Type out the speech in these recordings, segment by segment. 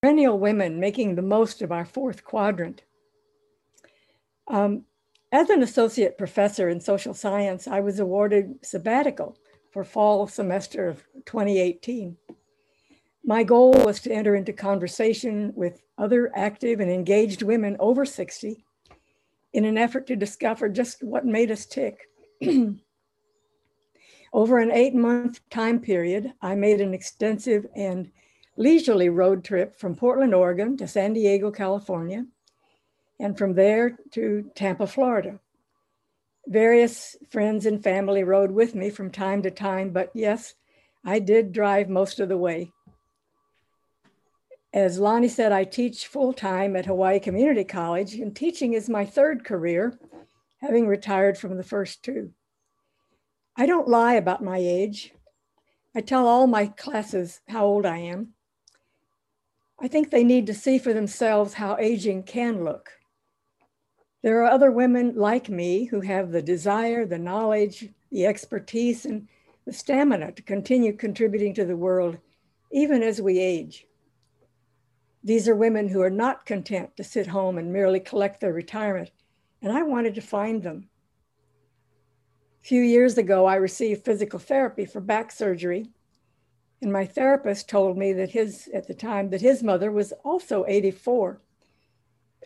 perennial women making the most of our fourth quadrant. Um, as an associate professor in social science, I was awarded sabbatical for fall semester of 2018. My goal was to enter into conversation with other active and engaged women over 60 in an effort to discover just what made us tick. over an eight month time period, I made an extensive and leisurely road trip from Portland, Oregon to San Diego, California, and from there to Tampa, Florida. Various friends and family rode with me from time to time, but yes, I did drive most of the way. As Lonnie said, I teach full time at Hawaii Community College, and teaching is my third career, having retired from the first two. I don't lie about my age. I tell all my classes how old I am. I think they need to see for themselves how aging can look. There are other women like me who have the desire, the knowledge, the expertise, and the stamina to continue contributing to the world, even as we age. These are women who are not content to sit home and merely collect their retirement, and I wanted to find them. A few years ago, I received physical therapy for back surgery, and my therapist told me that his, at the time, that his mother was also 84.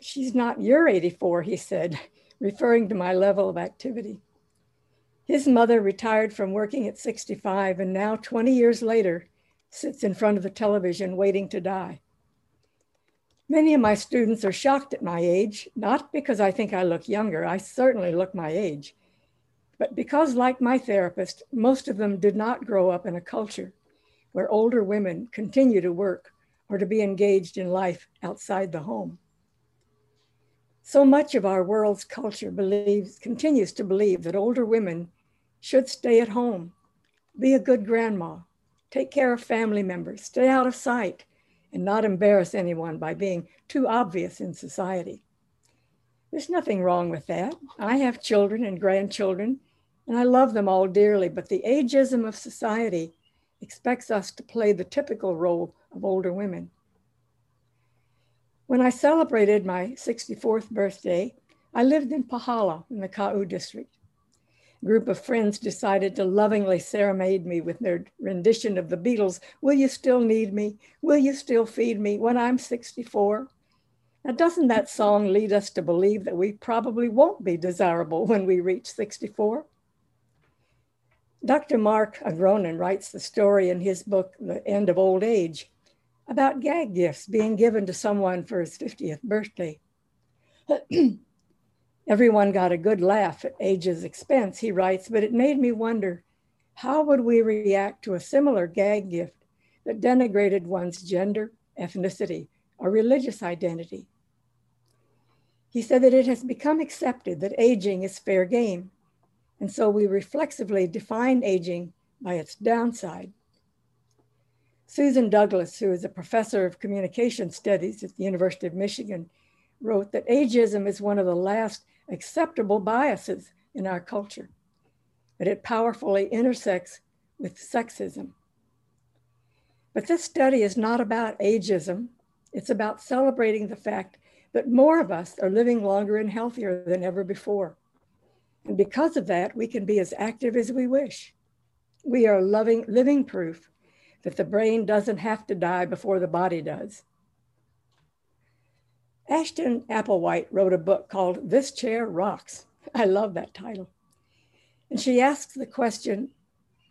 She's not your 84, he said, referring to my level of activity. His mother retired from working at 65 and now, 20 years later, sits in front of the television waiting to die. Many of my students are shocked at my age, not because I think I look younger, I certainly look my age, but because, like my therapist, most of them did not grow up in a culture where older women continue to work or to be engaged in life outside the home. So much of our world's culture believes, continues to believe that older women should stay at home, be a good grandma, take care of family members, stay out of sight, and not embarrass anyone by being too obvious in society. There's nothing wrong with that. I have children and grandchildren, and I love them all dearly, but the ageism of society expects us to play the typical role of older women. When I celebrated my 64th birthday, I lived in Pahala in the Ka'u district. A group of friends decided to lovingly serenade me with their rendition of the Beatles, Will You Still Need Me? Will You Still Feed Me when I'm 64? Now, doesn't that song lead us to believe that we probably won't be desirable when we reach 64? Dr. Marc Agronin writes the story in his book, The End of Old Age, about gag gifts being given to someone for his 50th birthday. Everyone got a good laugh at age's expense, he writes, but it made me wonder how would we react to a similar gag gift that denigrated one's gender, ethnicity, or religious identity? He said that it has become accepted that aging is fair game, and so we reflexively define aging by its downside. Susan Douglas, who is a professor of communication studies at the University of Michigan, wrote that ageism is one of the last acceptable biases in our culture, that it powerfully intersects with sexism. But this study is not about ageism, it's about celebrating the fact that more of us are living longer and healthier than ever before. And because of that, we can be as active as we wish. We are loving, living proof that the brain doesn't have to die before the body does. Ashton Applewhite wrote a book called This Chair Rocks. I love that title. And she asks the question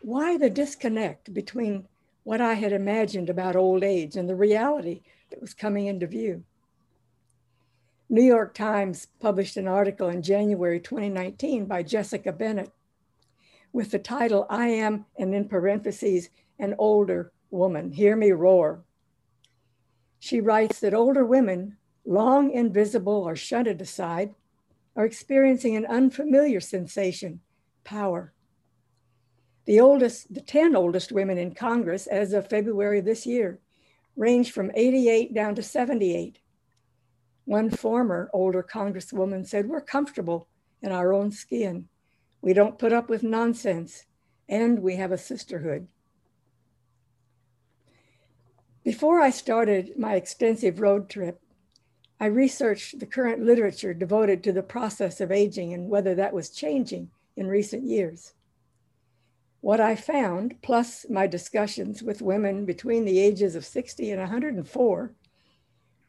why the disconnect between what I had imagined about old age and the reality that was coming into view? New York Times published an article in January 2019 by Jessica Bennett with the title, I Am, and in parentheses, an older woman. Hear me roar. She writes that older women, long invisible or shunted aside, are experiencing an unfamiliar sensation power. The oldest, the 10 oldest women in Congress as of February this year range from 88 down to 78. One former older Congresswoman said, We're comfortable in our own skin. We don't put up with nonsense, and we have a sisterhood. Before I started my extensive road trip, I researched the current literature devoted to the process of aging and whether that was changing in recent years. What I found, plus my discussions with women between the ages of 60 and 104,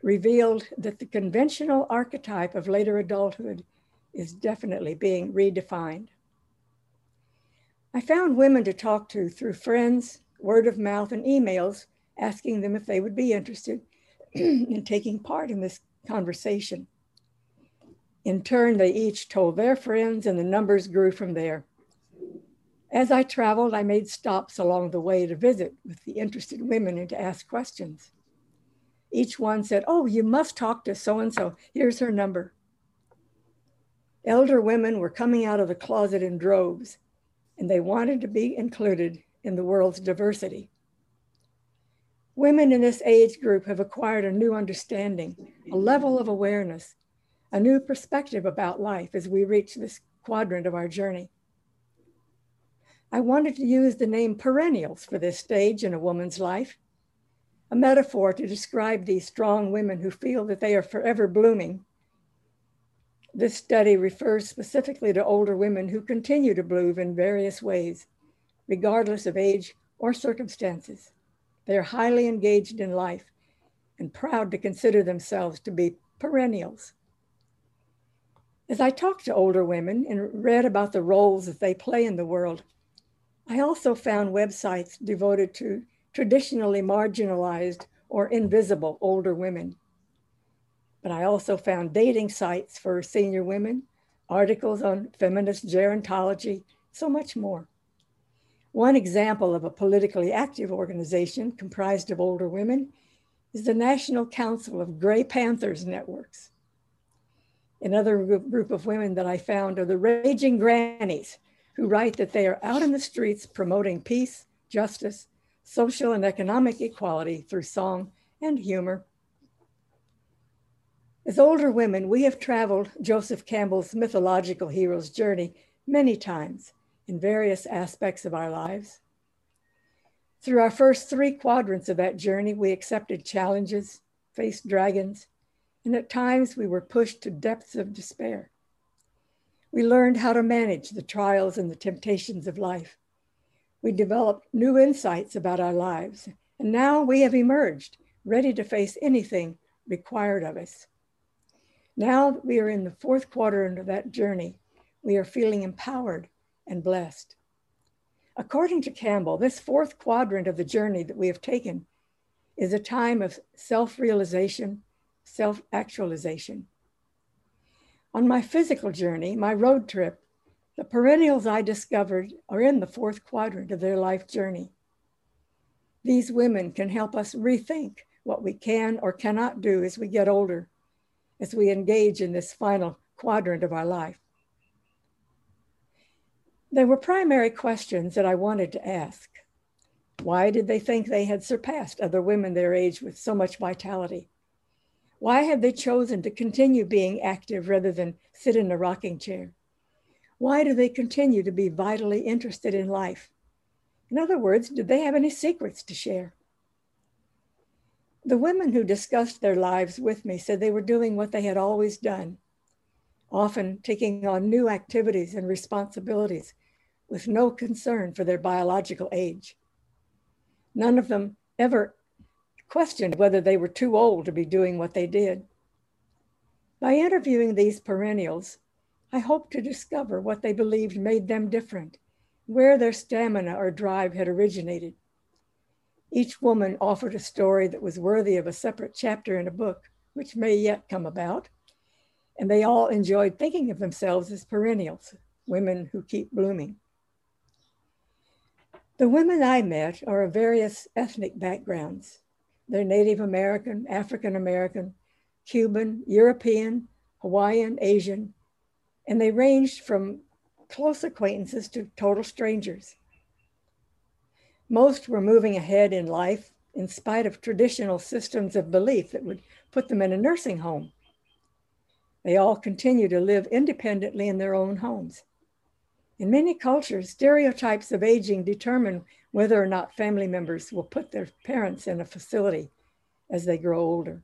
revealed that the conventional archetype of later adulthood is definitely being redefined. I found women to talk to through friends, word of mouth, and emails asking them if they would be interested in taking part in this conversation. In turn, they each told their friends, and the numbers grew from there. As I traveled, I made stops along the way to visit with the interested women and to ask questions. Each one said, Oh, you must talk to so and so. Here's her number. Elder women were coming out of the closet in droves, and they wanted to be included in the world's diversity. Women in this age group have acquired a new understanding, a level of awareness, a new perspective about life as we reach this quadrant of our journey. I wanted to use the name perennials for this stage in a woman's life, a metaphor to describe these strong women who feel that they are forever blooming. This study refers specifically to older women who continue to bloom in various ways, regardless of age or circumstances. They are highly engaged in life and proud to consider themselves to be perennials. As I talked to older women and read about the roles that they play in the world, I also found websites devoted to traditionally marginalized or invisible older women. But I also found dating sites for senior women, articles on feminist gerontology, so much more. One example of a politically active organization comprised of older women is the National Council of Gray Panthers Networks. Another group of women that I found are the Raging Grannies, who write that they are out in the streets promoting peace, justice, social and economic equality through song and humor. As older women, we have traveled Joseph Campbell's mythological hero's journey many times in various aspects of our lives. Through our first three quadrants of that journey, we accepted challenges, faced dragons, and at times we were pushed to depths of despair. We learned how to manage the trials and the temptations of life. We developed new insights about our lives, and now we have emerged ready to face anything required of us. Now we are in the fourth quadrant of that journey, we are feeling empowered and blessed. According to Campbell, this fourth quadrant of the journey that we have taken is a time of self realization, self actualization. On my physical journey, my road trip, the perennials I discovered are in the fourth quadrant of their life journey. These women can help us rethink what we can or cannot do as we get older, as we engage in this final quadrant of our life. There were primary questions that I wanted to ask. Why did they think they had surpassed other women their age with so much vitality? Why had they chosen to continue being active rather than sit in a rocking chair? Why do they continue to be vitally interested in life? In other words, did they have any secrets to share? The women who discussed their lives with me said they were doing what they had always done, often taking on new activities and responsibilities with no concern for their biological age. None of them ever questioned whether they were too old to be doing what they did. By interviewing these perennials, I hoped to discover what they believed made them different, where their stamina or drive had originated. Each woman offered a story that was worthy of a separate chapter in a book, which may yet come about. And they all enjoyed thinking of themselves as perennials, women who keep blooming. The women I met are of various ethnic backgrounds. They're Native American, African American, Cuban, European, Hawaiian, Asian, and they ranged from close acquaintances to total strangers. Most were moving ahead in life in spite of traditional systems of belief that would put them in a nursing home. They all continue to live independently in their own homes. In many cultures, stereotypes of aging determine whether or not family members will put their parents in a facility as they grow older.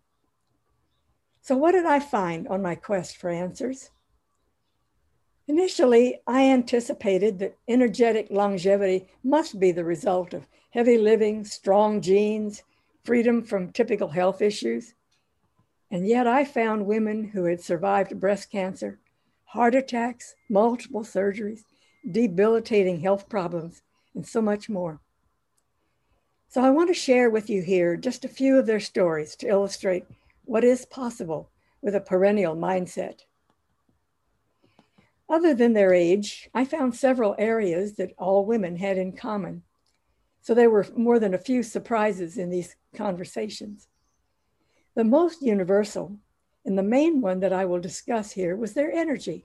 So, what did I find on my quest for answers? Initially, I anticipated that energetic longevity must be the result of heavy living, strong genes, freedom from typical health issues. And yet, I found women who had survived breast cancer, heart attacks, multiple surgeries, debilitating health problems, and so much more. So, I want to share with you here just a few of their stories to illustrate what is possible with a perennial mindset. Other than their age, I found several areas that all women had in common. So there were more than a few surprises in these conversations. The most universal, and the main one that I will discuss here, was their energy.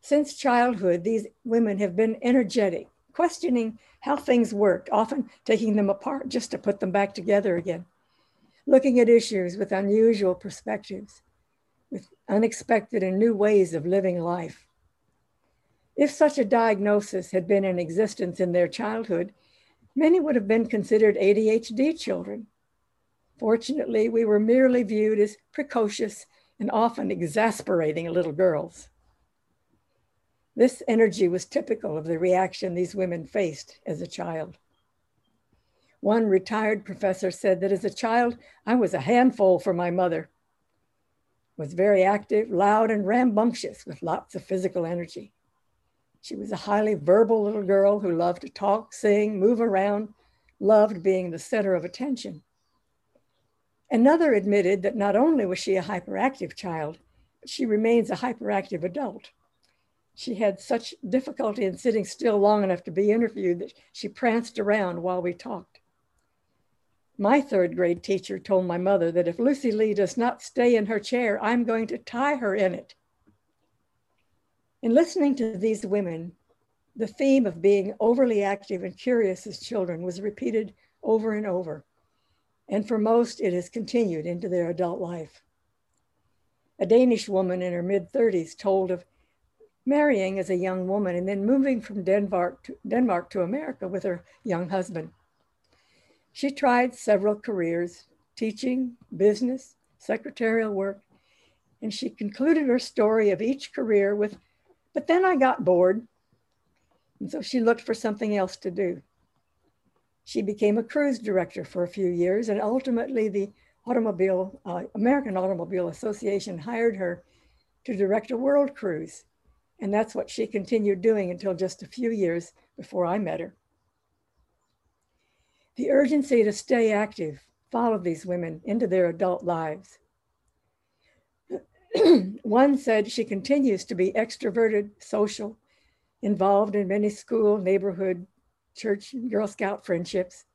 Since childhood, these women have been energetic, questioning how things worked, often taking them apart just to put them back together again, looking at issues with unusual perspectives with unexpected and new ways of living life. If such a diagnosis had been in existence in their childhood, many would have been considered ADHD children. Fortunately, we were merely viewed as precocious and often exasperating little girls. This energy was typical of the reaction these women faced as a child. One retired professor said that as a child, I was a handful for my mother was very active, loud, and rambunctious with lots of physical energy. She was a highly verbal little girl who loved to talk, sing, move around, loved being the center of attention. Another admitted that not only was she a hyperactive child, but she remains a hyperactive adult. She had such difficulty in sitting still long enough to be interviewed that she pranced around while we talked. My third grade teacher told my mother that if Lucy Lee does not stay in her chair, I'm going to tie her in it. In listening to these women, the theme of being overly active and curious as children was repeated over and over. And for most, it has continued into their adult life. A Danish woman in her mid 30s told of marrying as a young woman and then moving from Denmark to, Denmark to America with her young husband. She tried several careers teaching, business, secretarial work, and she concluded her story of each career with, but then I got bored. And so she looked for something else to do. She became a cruise director for a few years, and ultimately, the Automobile, uh, American Automobile Association hired her to direct a world cruise. And that's what she continued doing until just a few years before I met her. The urgency to stay active followed these women into their adult lives. One said she continues to be extroverted, social, involved in many school, neighborhood, church, and Girl Scout friendships.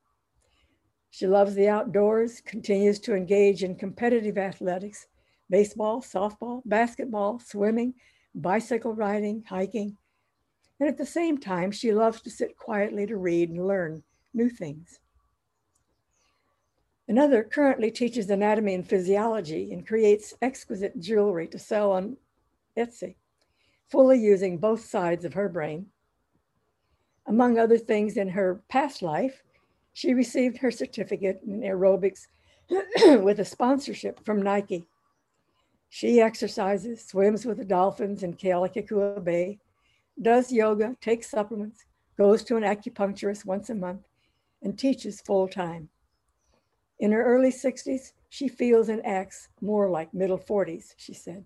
She loves the outdoors, continues to engage in competitive athletics, baseball, softball, basketball, swimming, bicycle riding, hiking. And at the same time, she loves to sit quietly to read and learn new things. Another currently teaches anatomy and physiology and creates exquisite jewelry to sell on Etsy, fully using both sides of her brain. Among other things in her past life, she received her certificate in aerobics with a sponsorship from Nike. She exercises, swims with the dolphins in Kealakekua Bay, does yoga, takes supplements, goes to an acupuncturist once a month, and teaches full time. In her early 60s, she feels and acts more like middle 40s, she said.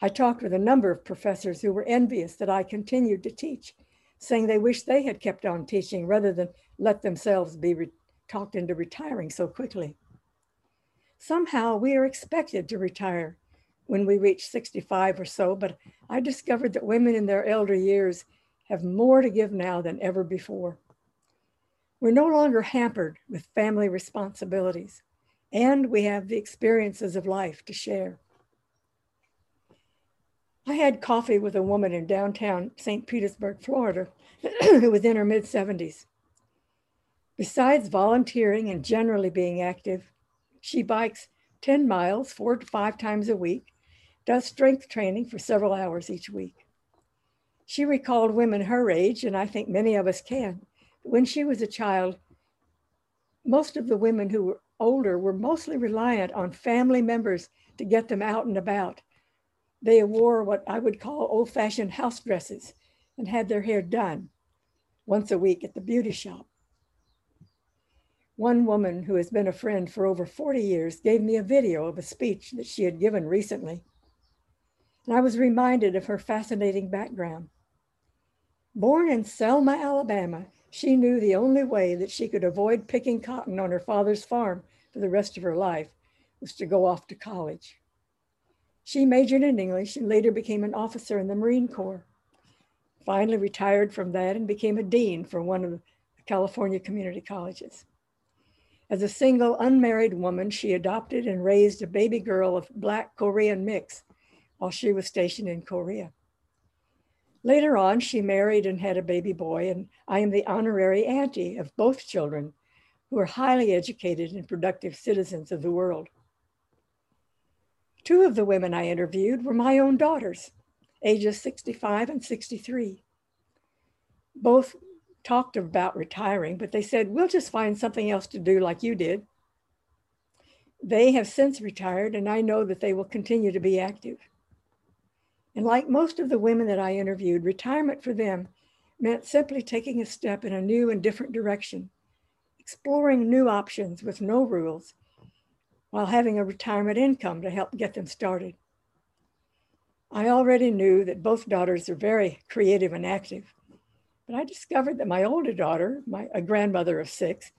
I talked with a number of professors who were envious that I continued to teach, saying they wish they had kept on teaching rather than let themselves be re- talked into retiring so quickly. Somehow we are expected to retire when we reach 65 or so, but I discovered that women in their elder years have more to give now than ever before. We're no longer hampered with family responsibilities, and we have the experiences of life to share. I had coffee with a woman in downtown St. Petersburg, Florida, who was in her mid 70s. Besides volunteering and generally being active, she bikes 10 miles four to five times a week, does strength training for several hours each week. She recalled women her age, and I think many of us can. When she was a child, most of the women who were older were mostly reliant on family members to get them out and about. They wore what I would call old fashioned house dresses and had their hair done once a week at the beauty shop. One woman who has been a friend for over 40 years gave me a video of a speech that she had given recently. And I was reminded of her fascinating background. Born in Selma, Alabama, she knew the only way that she could avoid picking cotton on her father's farm for the rest of her life was to go off to college. She majored in English and later became an officer in the Marine Corps. Finally retired from that and became a dean for one of the California community colleges. As a single unmarried woman, she adopted and raised a baby girl of Black Korean mix while she was stationed in Korea. Later on, she married and had a baby boy, and I am the honorary auntie of both children who are highly educated and productive citizens of the world. Two of the women I interviewed were my own daughters, ages 65 and 63. Both talked about retiring, but they said, we'll just find something else to do like you did. They have since retired, and I know that they will continue to be active. And like most of the women that I interviewed, retirement for them meant simply taking a step in a new and different direction, exploring new options with no rules, while having a retirement income to help get them started. I already knew that both daughters are very creative and active, but I discovered that my older daughter, my, a grandmother of six,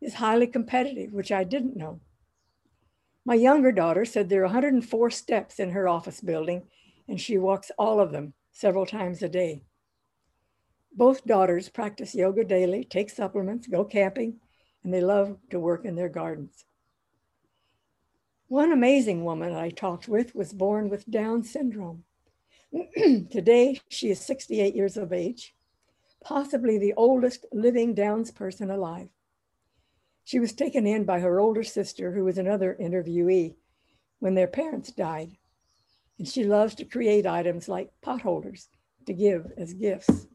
is highly competitive, which I didn't know. My younger daughter said there are 104 steps in her office building, and she walks all of them several times a day. Both daughters practice yoga daily, take supplements, go camping, and they love to work in their gardens. One amazing woman I talked with was born with Down syndrome. Today, she is 68 years of age, possibly the oldest living Downs person alive. She was taken in by her older sister, who was another interviewee, when their parents died. And she loves to create items like potholders to give as gifts.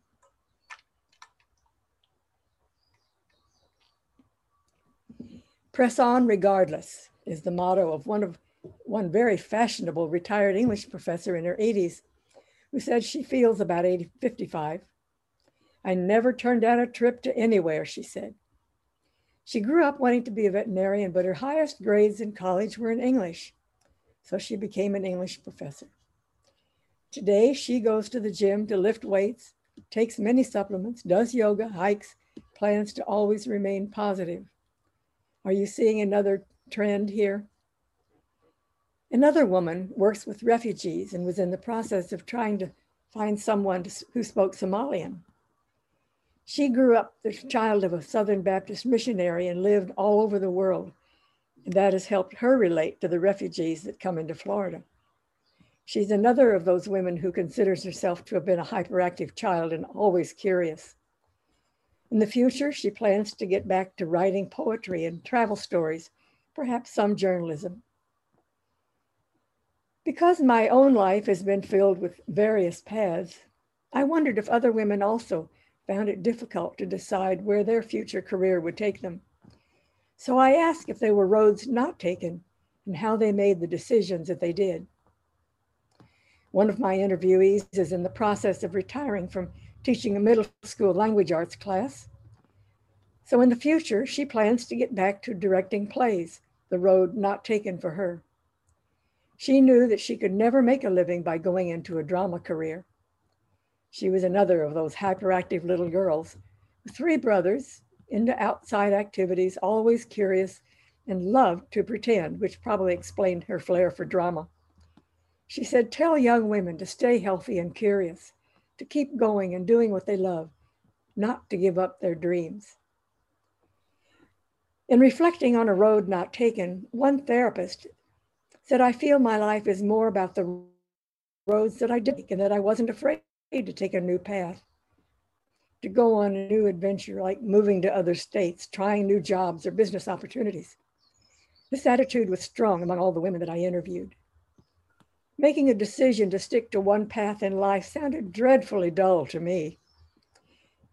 Press on regardless is the motto of one of one very fashionable retired English professor in her 80s who said she feels about 80, 55. I never turned down a trip to anywhere, she said. She grew up wanting to be a veterinarian, but her highest grades in college were in English. So she became an English professor. Today, she goes to the gym to lift weights, takes many supplements, does yoga, hikes, plans to always remain positive. Are you seeing another trend here. Another woman works with refugees and was in the process of trying to find someone who spoke Somalian. She grew up the child of a Southern Baptist missionary and lived all over the world. That has helped her relate to the refugees that come into Florida. She's another of those women who considers herself to have been a hyperactive child and always curious. In the future, she plans to get back to writing poetry and travel stories perhaps some journalism. Because my own life has been filled with various paths, I wondered if other women also found it difficult to decide where their future career would take them. So I asked if there were roads not taken and how they made the decisions that they did. One of my interviewees is in the process of retiring from teaching a middle school language arts class. So in the future, she plans to get back to directing plays the road not taken for her. She knew that she could never make a living by going into a drama career. She was another of those hyperactive little girls, three brothers, into outside activities, always curious, and loved to pretend, which probably explained her flair for drama. She said, Tell young women to stay healthy and curious, to keep going and doing what they love, not to give up their dreams. In reflecting on a road not taken, one therapist said, I feel my life is more about the roads that I did and that I wasn't afraid to take a new path, to go on a new adventure, like moving to other states, trying new jobs or business opportunities. This attitude was strong among all the women that I interviewed. Making a decision to stick to one path in life sounded dreadfully dull to me.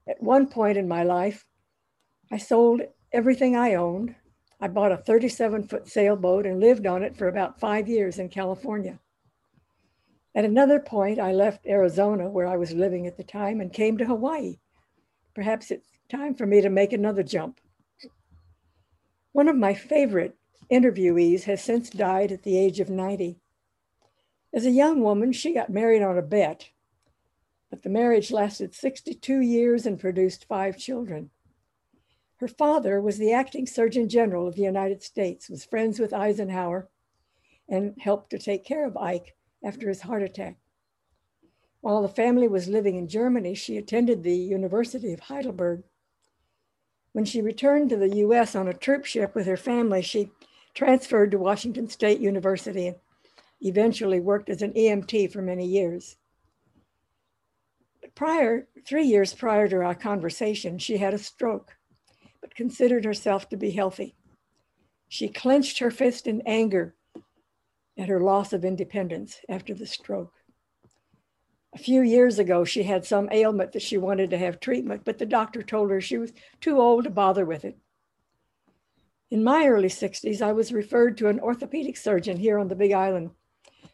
At one point in my life, I sold everything I owned. I bought a 37 foot sailboat and lived on it for about five years in California. At another point, I left Arizona, where I was living at the time, and came to Hawaii. Perhaps it's time for me to make another jump. One of my favorite interviewees has since died at the age of 90. As a young woman, she got married on a bet, but the marriage lasted 62 years and produced five children. Her father was the acting Surgeon General of the United States, was friends with Eisenhower, and helped to take care of Ike after his heart attack. While the family was living in Germany, she attended the University of Heidelberg. When she returned to the US on a troop ship with her family, she transferred to Washington State University and eventually worked as an EMT for many years prior, three years prior to our conversation, she had a stroke, but considered herself to be healthy. She clenched her fist in anger at her loss of independence after the stroke. A few years ago, she had some ailment that she wanted to have treatment, but the doctor told her she was too old to bother with it. In my early 60s, I was referred to an orthopedic surgeon here on the Big Island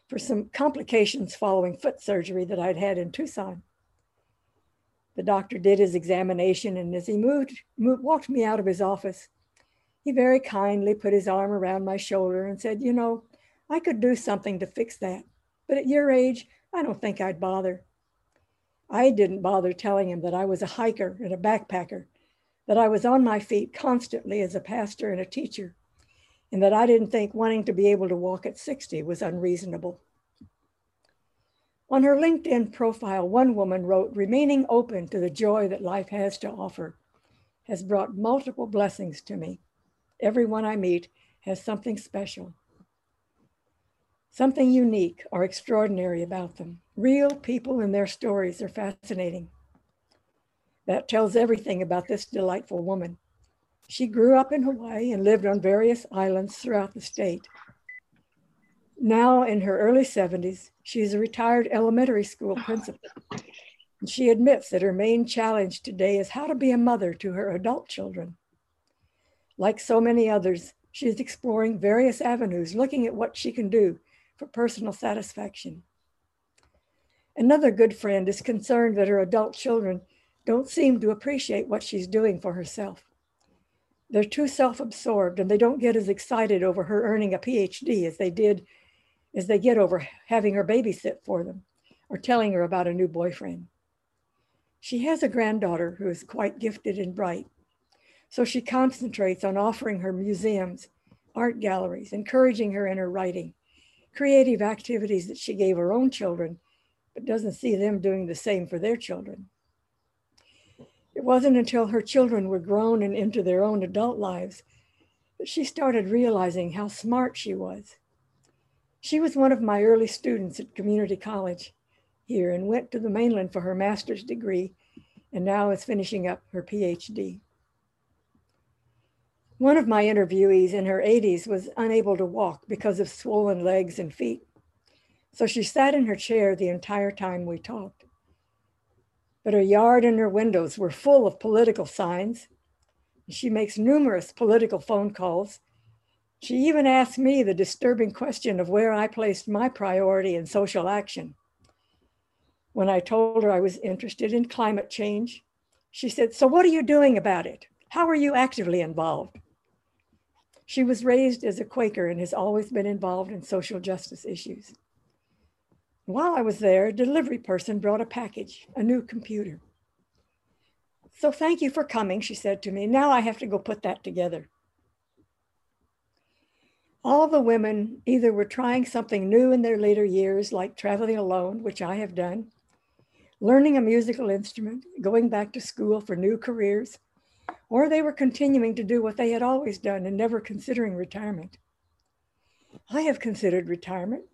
for some complications following foot surgery that I'd had in Tucson. The doctor did his examination, and as he moved, moved, walked me out of his office, he very kindly put his arm around my shoulder and said, You know, I could do something to fix that, but at your age, I don't think I'd bother. I didn't bother telling him that I was a hiker and a backpacker, that I was on my feet constantly as a pastor and a teacher, and that I didn't think wanting to be able to walk at 60 was unreasonable. On her LinkedIn profile, one woman wrote, remaining open to the joy that life has to offer has brought multiple blessings to me. Everyone I meet has something special, something unique or extraordinary about them. Real people and their stories are fascinating. That tells everything about this delightful woman. She grew up in Hawaii and lived on various islands throughout the state. Now in her early 70s, she is a retired elementary school principal. And she admits that her main challenge today is how to be a mother to her adult children. Like so many others, she is exploring various avenues, looking at what she can do for personal satisfaction. Another good friend is concerned that her adult children don't seem to appreciate what she's doing for herself. They're too self absorbed and they don't get as excited over her earning a PhD as they did as they get over having her babysit for them or telling her about a new boyfriend. She has a granddaughter who is quite gifted and bright. So she concentrates on offering her museums, art galleries, encouraging her in her writing, creative activities that she gave her own children, but doesn't see them doing the same for their children. It wasn't until her children were grown and into their own adult lives that she started realizing how smart she was she was one of my early students at community college here and went to the mainland for her master's degree and now is finishing up her PhD. One of my interviewees in her 80s was unable to walk because of swollen legs and feet. So she sat in her chair the entire time we talked. But her yard and her windows were full of political signs. She makes numerous political phone calls she even asked me the disturbing question of where I placed my priority in social action. When I told her I was interested in climate change, she said, So, what are you doing about it? How are you actively involved? She was raised as a Quaker and has always been involved in social justice issues. While I was there, a delivery person brought a package, a new computer. So, thank you for coming, she said to me. Now I have to go put that together. All the women either were trying something new in their later years, like traveling alone, which I have done, learning a musical instrument, going back to school for new careers, or they were continuing to do what they had always done and never considering retirement. I have considered retirement,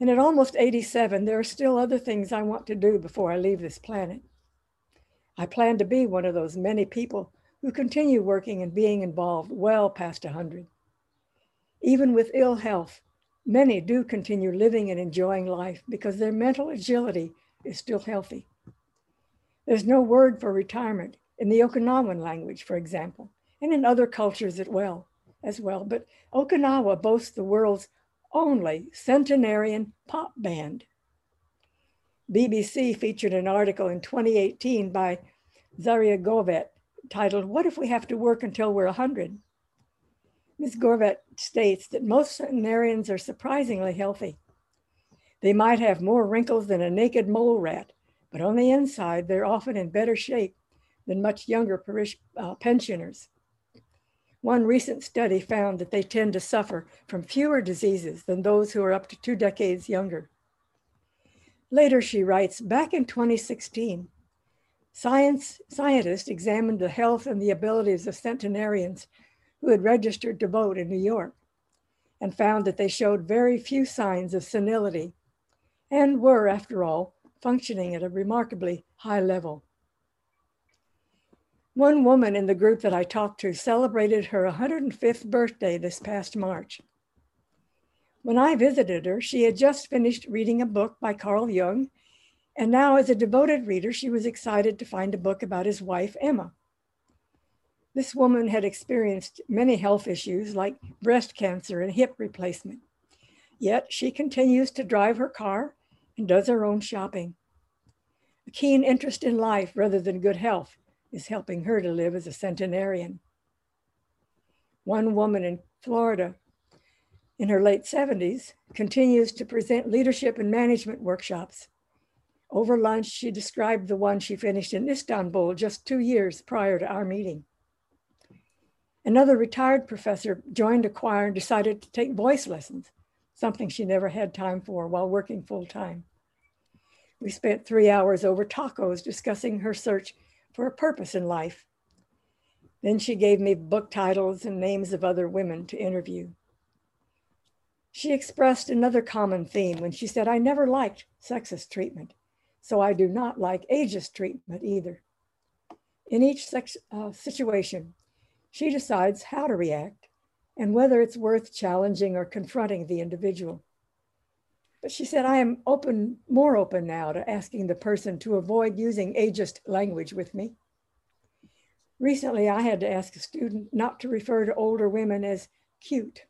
and at almost 87, there are still other things I want to do before I leave this planet. I plan to be one of those many people who continue working and being involved well past 100. Even with ill health, many do continue living and enjoying life because their mental agility is still healthy. There's no word for retirement in the Okinawan language, for example, and in other cultures as well, as well. But Okinawa boasts the world's only centenarian pop band. BBC featured an article in 2018 by Zaria Gorvett titled, What If We Have to Work Until We're 100? Ms. Gorvett states that most centenarians are surprisingly healthy. They might have more wrinkles than a naked mole rat, but on the inside, they're often in better shape than much younger parish, uh, pensioners. One recent study found that they tend to suffer from fewer diseases than those who are up to two decades younger. Later, she writes, back in 2016, science, scientists examined the health and the abilities of centenarians who had registered to vote in New York and found that they showed very few signs of senility and were, after all, functioning at a remarkably high level. One woman in the group that I talked to celebrated her 105th birthday this past March. When I visited her, she had just finished reading a book by Carl Jung, and now, as a devoted reader, she was excited to find a book about his wife, Emma. This woman had experienced many health issues like breast cancer and hip replacement. Yet she continues to drive her car and does her own shopping. A keen interest in life rather than good health is helping her to live as a centenarian. One woman in Florida in her late 70s continues to present leadership and management workshops. Over lunch, she described the one she finished in Istanbul just two years prior to our meeting. Another retired professor joined a choir and decided to take voice lessons something she never had time for while working full time. We spent three hours over tacos discussing her search for a purpose in life. Then she gave me book titles and names of other women to interview. She expressed another common theme when she said, I never liked sexist treatment, so I do not like ageist treatment either. In each sex, uh, situation, she decides how to react and whether it's worth challenging or confronting the individual. But she said, I am open, more open now to asking the person to avoid using ageist language with me. Recently, I had to ask a student not to refer to older women as cute.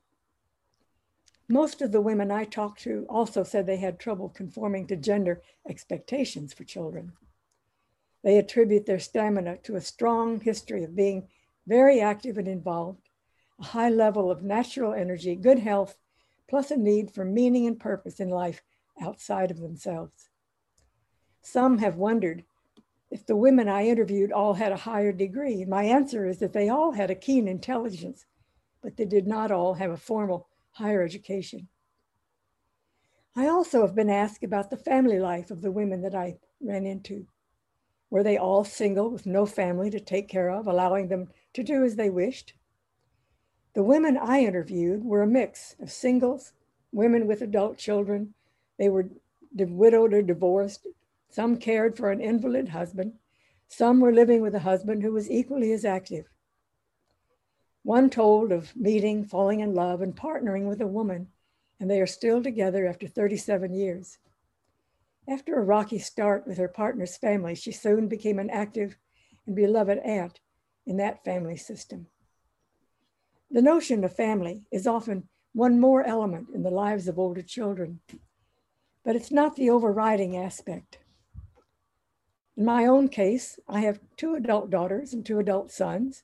Most of the women I talked to also said they had trouble conforming to gender expectations for children. They attribute their stamina to a strong history of being very active and involved, a high level of natural energy, good health, plus a need for meaning and purpose in life outside of themselves. Some have wondered if the women I interviewed all had a higher degree. My answer is that they all had a keen intelligence, but they did not all have a formal higher education. I also have been asked about the family life of the women that I ran into. Were they all single with no family to take care of, allowing them to do as they wished? The women I interviewed were a mix of singles, women with adult children. They were widowed or divorced. Some cared for an invalid husband. Some were living with a husband who was equally as active. One told of meeting, falling in love, and partnering with a woman, and they are still together after 37 years. After a rocky start with her partner's family, she soon became an active and beloved aunt in that family system. The notion of family is often one more element in the lives of older children, but it's not the overriding aspect. In my own case, I have two adult daughters and two adult sons,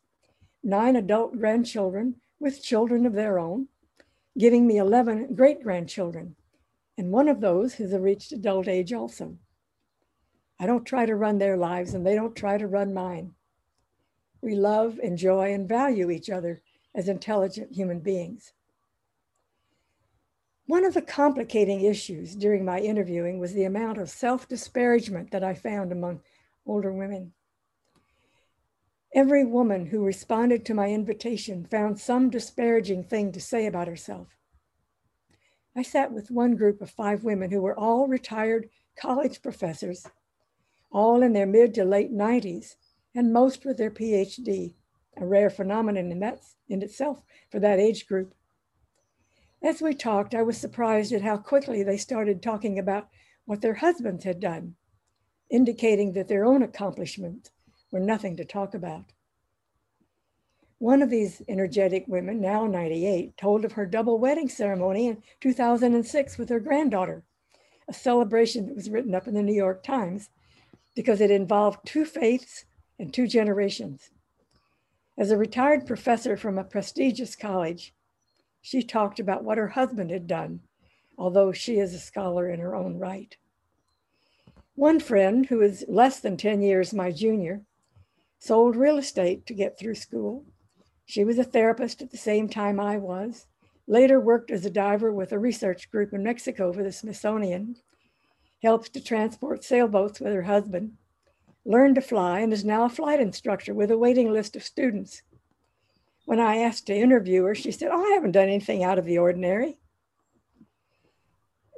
nine adult grandchildren with children of their own, giving me 11 great grandchildren. And one of those has reached adult age also. I don't try to run their lives and they don't try to run mine. We love, enjoy, and value each other as intelligent human beings. One of the complicating issues during my interviewing was the amount of self disparagement that I found among older women. Every woman who responded to my invitation found some disparaging thing to say about herself. I sat with one group of five women who were all retired college professors, all in their mid to late 90s, and most with their PhD a rare phenomenon in that in itself for that age group. As we talked, I was surprised at how quickly they started talking about what their husbands had done, indicating that their own accomplishments were nothing to talk about. One of these energetic women, now 98, told of her double wedding ceremony in 2006 with her granddaughter, a celebration that was written up in the New York Times because it involved two faiths and two generations. As a retired professor from a prestigious college, she talked about what her husband had done, although she is a scholar in her own right. One friend, who is less than 10 years my junior, sold real estate to get through school. She was a therapist at the same time I was, later worked as a diver with a research group in Mexico for the Smithsonian, helped to transport sailboats with her husband, learned to fly, and is now a flight instructor with a waiting list of students. When I asked to interview her, she said, oh, I haven't done anything out of the ordinary.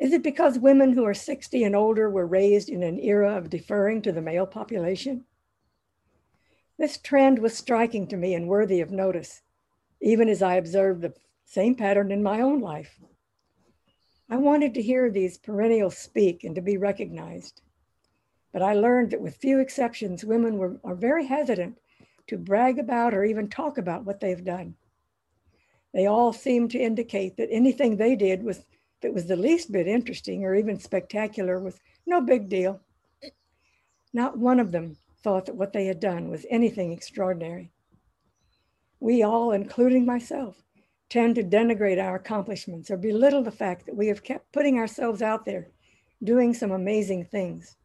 Is it because women who are 60 and older were raised in an era of deferring to the male population? This trend was striking to me and worthy of notice, even as I observed the same pattern in my own life. I wanted to hear these perennials speak and to be recognized. But I learned that with few exceptions, women were, are very hesitant to brag about or even talk about what they've done. They all seem to indicate that anything they did was that was the least bit interesting or even spectacular was no big deal. Not one of them thought that what they had done was anything extraordinary. We all, including myself, tend to denigrate our accomplishments or belittle the fact that we have kept putting ourselves out there, doing some amazing things.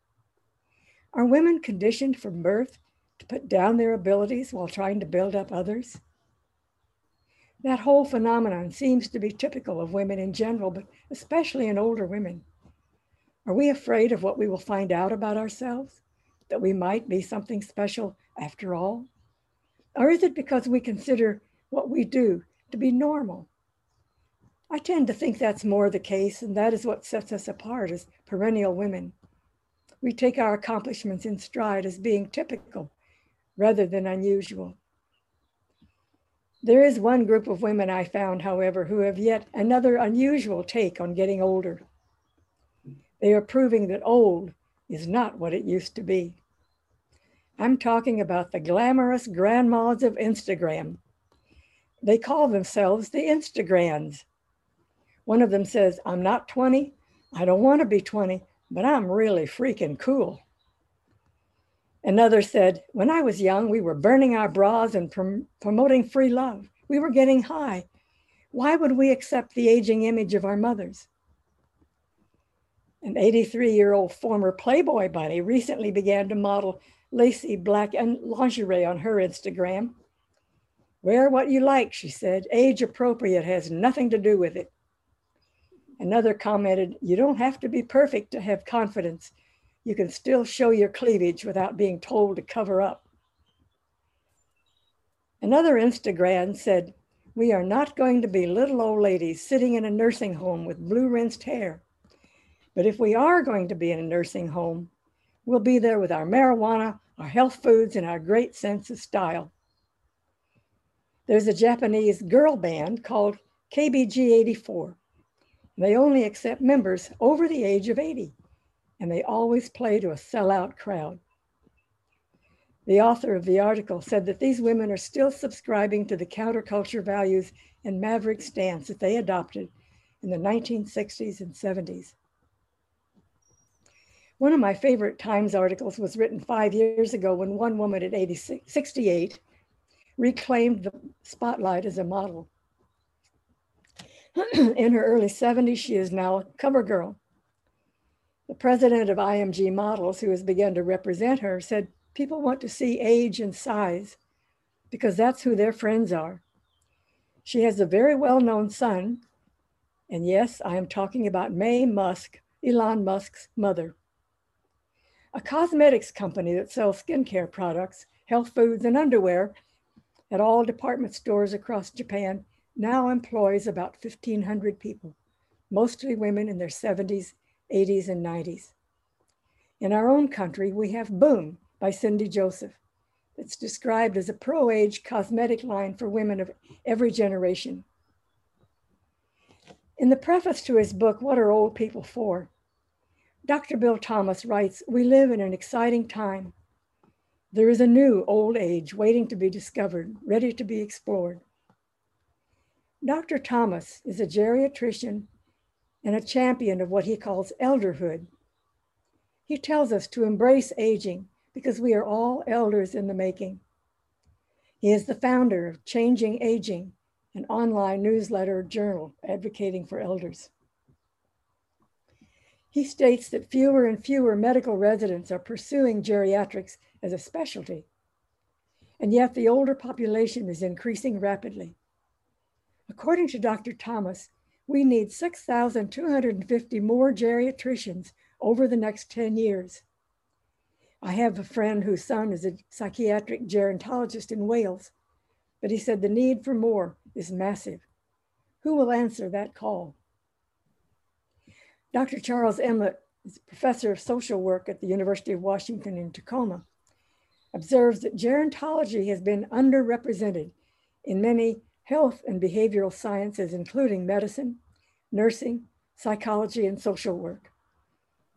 Are women conditioned from birth to put down their abilities while trying to build up others? That whole phenomenon seems to be typical of women in general, but especially in older women. Are we afraid of what we will find out about ourselves? That we might be something special after all? Or is it because we consider what we do to be normal? I tend to think that's more the case, and that is what sets us apart as perennial women. We take our accomplishments in stride as being typical rather than unusual. There is one group of women I found, however, who have yet another unusual take on getting older. They are proving that old is not what it used to be. I'm talking about the glamorous grandmas of Instagram. They call themselves the Instagrannies. One of them says, I'm not 20. I don't want to be 20, but I'm really freaking cool. Another said, When I was young, we were burning our bras and prom- promoting free love. We were getting high. Why would we accept the aging image of our mothers? An 83 year old former Playboy bunny recently began to model lacy black and lingerie on her Instagram. Wear what you like, she said. Age appropriate has nothing to do with it. Another commented, You don't have to be perfect to have confidence you can still show your cleavage without being told to cover up. Another Instagranny said, We are not going to be little old ladies sitting in a nursing home with blue rinsed hair. But if we are going to be in a nursing home, we'll be there with our marijuana, our health foods, and our great sense of style. There's a Japanese girl band called KBG 84. They only accept members over the age of 80 and they always play to a sellout crowd. The author of the article said that these women are still subscribing to the counterculture values and maverick stance that they adopted in the 1960s and 70s. One of my favorite Times articles was written five years ago when one woman at 86, 68 reclaimed the spotlight as a model. in her early 70s, she is now a cover girl the president of IMG Models, who has begun to represent her, said people want to see age and size because that's who their friends are. She has a very well known son. And yes, I am talking about May Musk, Elon Musk's mother. A cosmetics company that sells skincare products, health foods, and underwear at all department stores across Japan now employs about 1,500 people, mostly women in their 70s 80s, and 90s. In our own country, we have Boom by Cindy Joseph. It's described as a pro age cosmetic line for women of every generation. In the preface to his book, What Are Old People For? Dr. Bill Thomas writes, We live in an exciting time. There is a new old age waiting to be discovered, ready to be explored. Dr. Thomas is a geriatrician and a champion of what he calls elderhood. He tells us to embrace aging because we are all elders in the making. He is the founder of Changing Aging, an online newsletter journal advocating for elders. He states that fewer and fewer medical residents are pursuing geriatrics as a specialty, and yet the older population is increasing rapidly. According to Dr. Thomas, we need 6,250 more geriatricians over the next 10 years. I have a friend whose son is a psychiatric gerontologist in Wales, but he said the need for more is massive. Who will answer that call? Dr. Charles Emlet is professor of social work at the University of Washington in Tacoma, observes that gerontology has been underrepresented in many health and behavioral sciences, including medicine, nursing, psychology, and social work.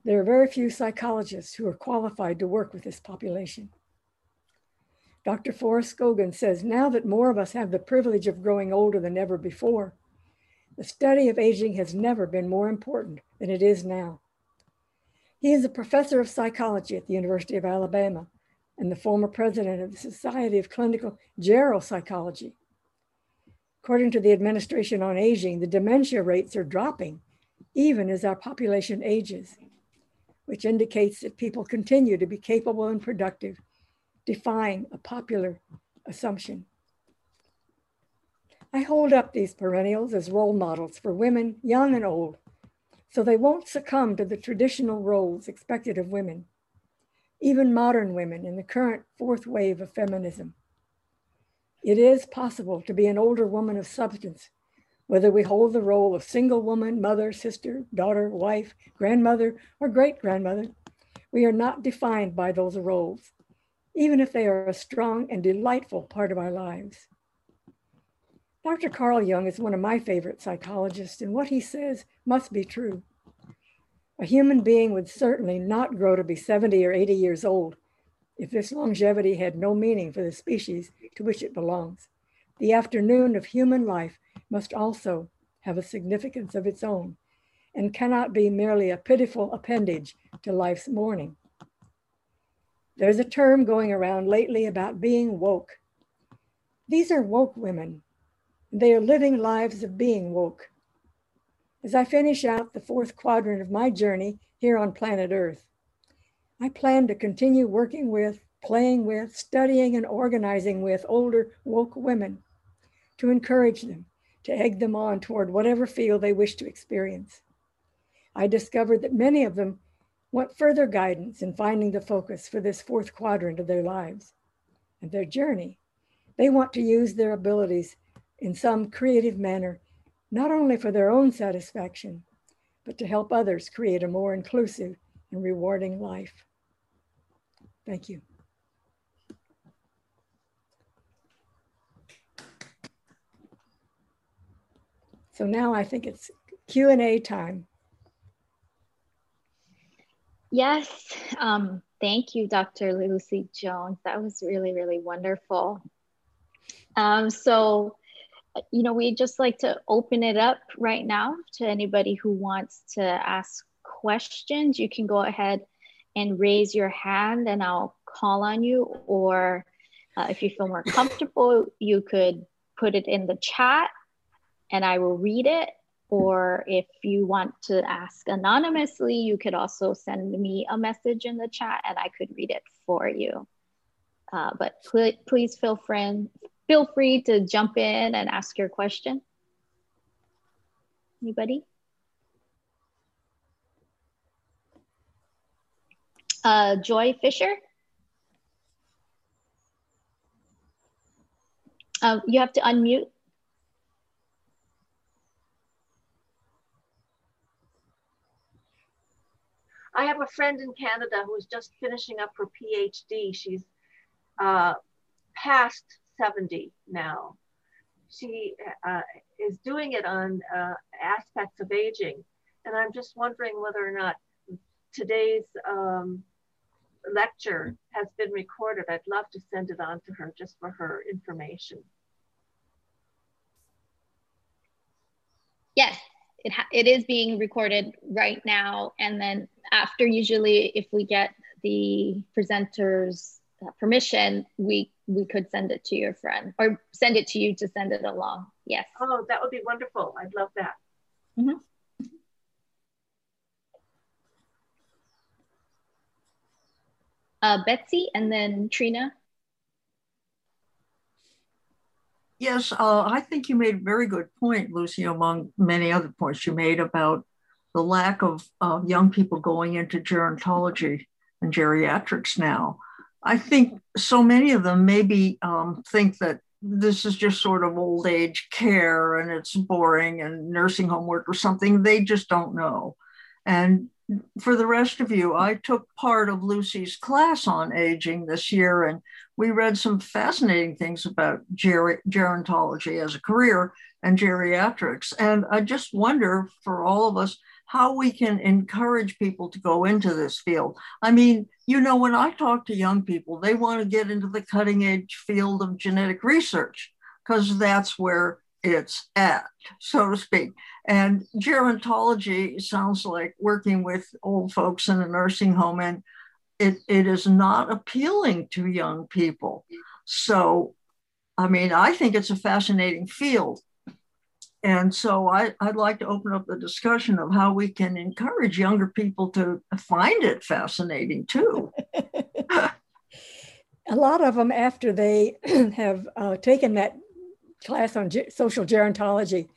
There are very few psychologists who are qualified to work with this population. Dr. Forrest Scogin says now that more of us have the privilege of growing older than ever before, the study of aging has never been more important than it is now. He is a professor of psychology at the University of Alabama and the former president of the Society of Clinical Geropsychology. According to the Administration on Aging, the dementia rates are dropping even as our population ages, which indicates that people continue to be capable and productive, defying a popular assumption. I hold up these perennials as role models for women, young and old, so they won't succumb to the traditional roles expected of women, even modern women in the current fourth wave of feminism. It is possible to be an older woman of substance, whether we hold the role of single woman, mother, sister, daughter, wife, grandmother, or great grandmother. We are not defined by those roles, even if they are a strong and delightful part of our lives. Dr. Carl Jung is one of my favorite psychologists, and what he says must be true. A human being would certainly not grow to be 70 or 80 years old if this longevity had no meaning for the species to which it belongs. The afternoon of human life must also have a significance of its own and cannot be merely a pitiful appendage to life's morning. There's a term going around lately about being woke. These are woke women. They are living lives of being woke. As I finish out the fourth quadrant of my journey here on planet Earth, I plan to continue working with, playing with, studying, and organizing with older woke women to encourage them, to egg them on toward whatever field they wish to experience. I discovered that many of them want further guidance in finding the focus for this fourth quadrant of their lives and their journey. They want to use their abilities in some creative manner, not only for their own satisfaction, but to help others create a more inclusive and rewarding life. Thank you. So now I think it's Q&A time. Yes, um, thank you, Dr. Lucy Jones. That was really, really wonderful. Um, so, you know, we just like to open it up right now to anybody who wants to ask questions. You can go ahead and raise your hand and I'll call on you. Or uh, if you feel more comfortable, you could put it in the chat and I will read it. Or if you want to ask anonymously, you could also send me a message in the chat and I could read it for you. Uh, but pl please feel free, feel free to jump in and ask your question. Anybody? Uh, Joy Fisher. Uh, you have to unmute. I have a friend in Canada who is just finishing up her PhD. She's uh, past 70 now. she uh, is doing it on uh, aspects of aging. And I'm just wondering whether or not today's um, lecture has been recorded. I'd love to send it on to her just for her information. Yes, it, it is being recorded right now. And then after, usually if we get the presenter's uh, permission, we, we could send it to your friend or send it to you to send it along. Yes. Oh, that would be wonderful. I'd love that. Mm -hmm. Uh, Betsy and then Trina. Yes, uh, I think you made a very good point, Lucy, among many other points you made about the lack of uh, young people going into gerontology and geriatrics now. I think so many of them maybe um, think that this is just sort of old age care and it's boring and nursing home work or something. They just don't know. And for the rest of you, I took part of Lucy's class on aging this year, and we read some fascinating things about ger- gerontology as a career and geriatrics. And I just wonder for all of us how we can encourage people to go into this field. I mean, you know, when I talk to young people, they want to get into the cutting edge field of genetic research because that's where it's at, so to speak. And gerontology sounds like working with old folks in a nursing home, and it, it is not appealing to young people. So, I mean, I think it's a fascinating field. And so I, I'd like to open up the discussion of how we can encourage younger people to find it fascinating too. a lot of them, after they have uh, taken that class on ge- social gerontology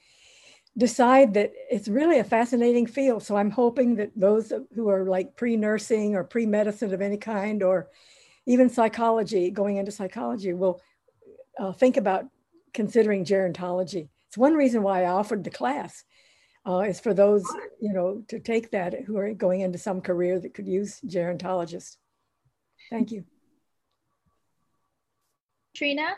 decide that it's really a fascinating field. So I'm hoping that those who are like pre-nursing or pre-medicine of any kind, or even psychology, going into psychology, will uh, think about considering gerontology. It's one reason why I offered the class uh, is for those, you know, to take that who are going into some career that could use gerontologists. Thank you. Trina?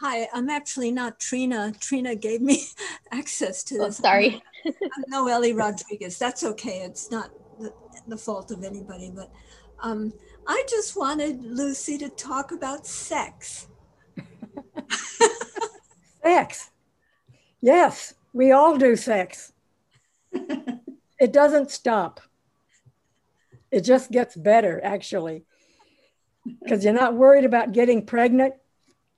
Hi, I'm actually not Trina. Trina gave me access to oh, this. Oh, sorry. I'm Noelle Rodriguez. That's okay. It's not the, the fault of anybody, but um, I just wanted Lucy to talk about sex. sex. Yes, we all do sex. it doesn't stop. It just gets better, actually, because you're not worried about getting pregnant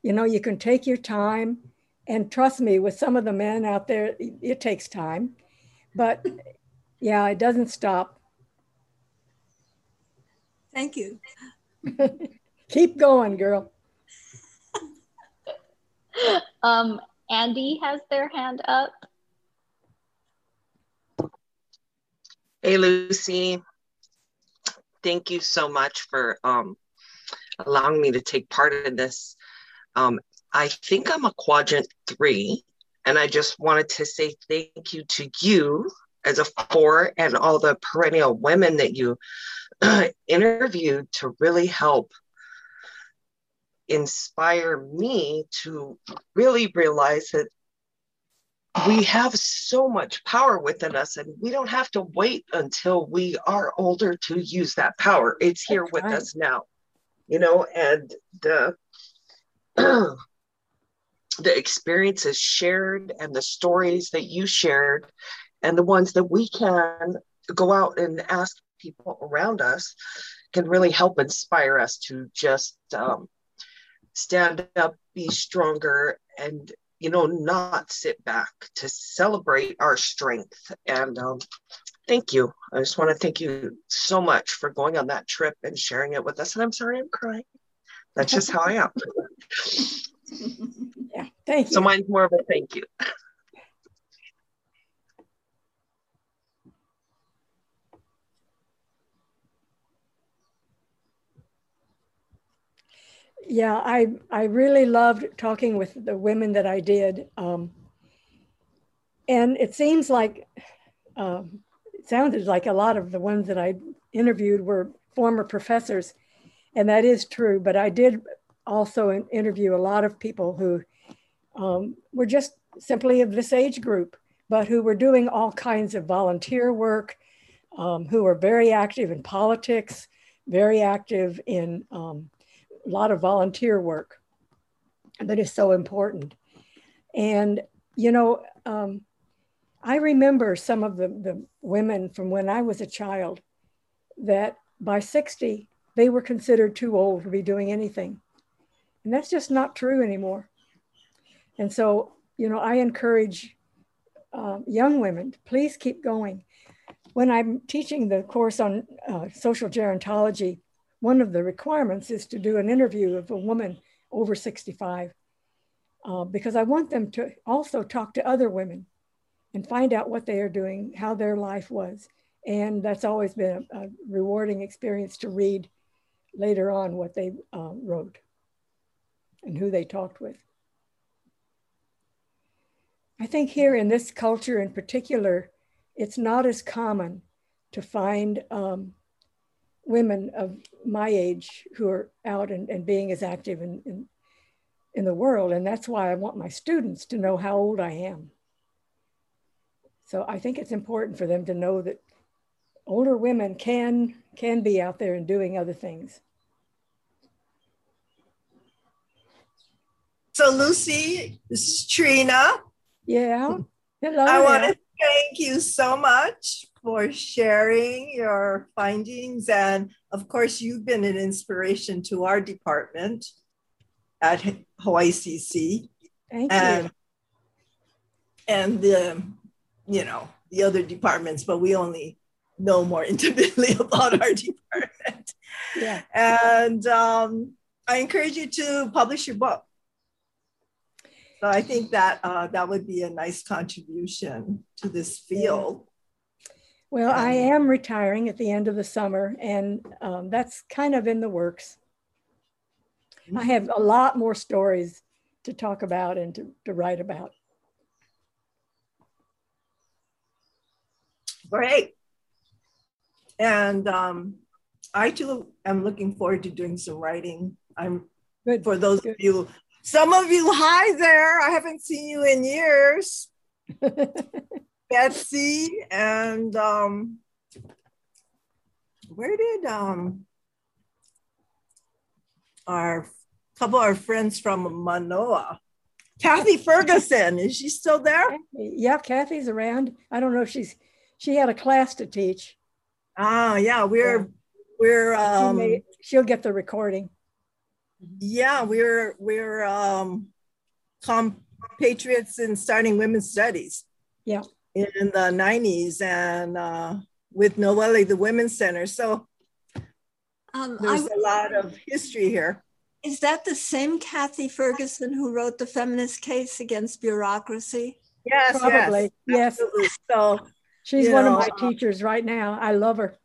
you know, you can take your time. And trust me, with some of the men out there, it takes time. But yeah, it doesn't stop. Thank you. Keep going, girl. um, Andy has their hand up. Hey, Lucy. Thank you so much for um, allowing me to take part in this. Um, I think I'm a quadrant three, and I just wanted to say thank you to you as a four and all the perennial women that you interviewed to really help inspire me to really realize that we have so much power within us and we don't have to wait until we are older to use that power it's here That's with right. us now you know and the the experiences shared and the stories that you shared and the ones that we can go out and ask people around us can really help inspire us to just um, stand up be stronger and you know not sit back to celebrate our strength. And um, thank you. I just want to thank you so much for going on that trip and sharing it with us. And i'm sorry i'm crying. That's just how i am yeah, thank you. So mine's more of a thank you. yeah, I I really loved talking with the women that I did, um, and it seems like um, it sounded like a lot of the ones that I interviewed were former professors, and that is true. But I did also interview a lot of people who um, were just simply of this age group, but who were doing all kinds of volunteer work, um, who were very active in politics, very active in um, a lot of volunteer work that is so important. And, you know, um, I remember some of the, the women from when I was a child that by 60, they were considered too old to be doing anything. And that's just not true anymore. And so, you know, I encourage uh, young women, please keep going. When I'm teaching the course on uh, social gerontology, one of the requirements is to do an interview of a woman over 65 uh, because I want them to also talk to other women and find out what they are doing, how their life was. And that's always been a, a rewarding experience to read later on what they uh, wrote and who they talked with. I think here in this culture in particular, it's not as common to find um, women of my age who are out and, and being as active in, in, in the world. And that's why I want my students to know how old I am. So I think it's important for them to know that older women can can be out there and doing other things. So Lucy, this is Trina. Yeah. Hello. I want to thank you so much for sharing your findings. And of course, you've been an inspiration to our department at Hawaii CC. Thank and, you. And the, you know, the other departments, but we only know more intimately about our department. Yeah. And um, I encourage you to publish your book. So I think that uh, that would be a nice contribution to this field. Well, I am retiring at the end of the summer, and um, that's kind of in the works. I have a lot more stories to talk about and to, to write about. Great. And um, I too am looking forward to doing some writing. I'm Good. for those Good. of you, some of you, hi there. I haven't seen you in years. Betsy and um, where did um, our couple of our friends from Manoa, Kathy Ferguson, is she still there? yeah, Kathy's around. I don't know if she's, she had a class to teach. Ah, yeah, we're we're She um, may, she'll get the recording. Yeah we're we're um, compatriots in starting women's studies. Yeah. in the 90s and uh, with Noelle, the Women's Center. So Um, I, there's a lot of history here. is that the same Kathy Ferguson who wrote the feminist case against bureaucracy? Yes, Probably, yes. absolutely. So, She's one of my uh, teachers right now. I love her.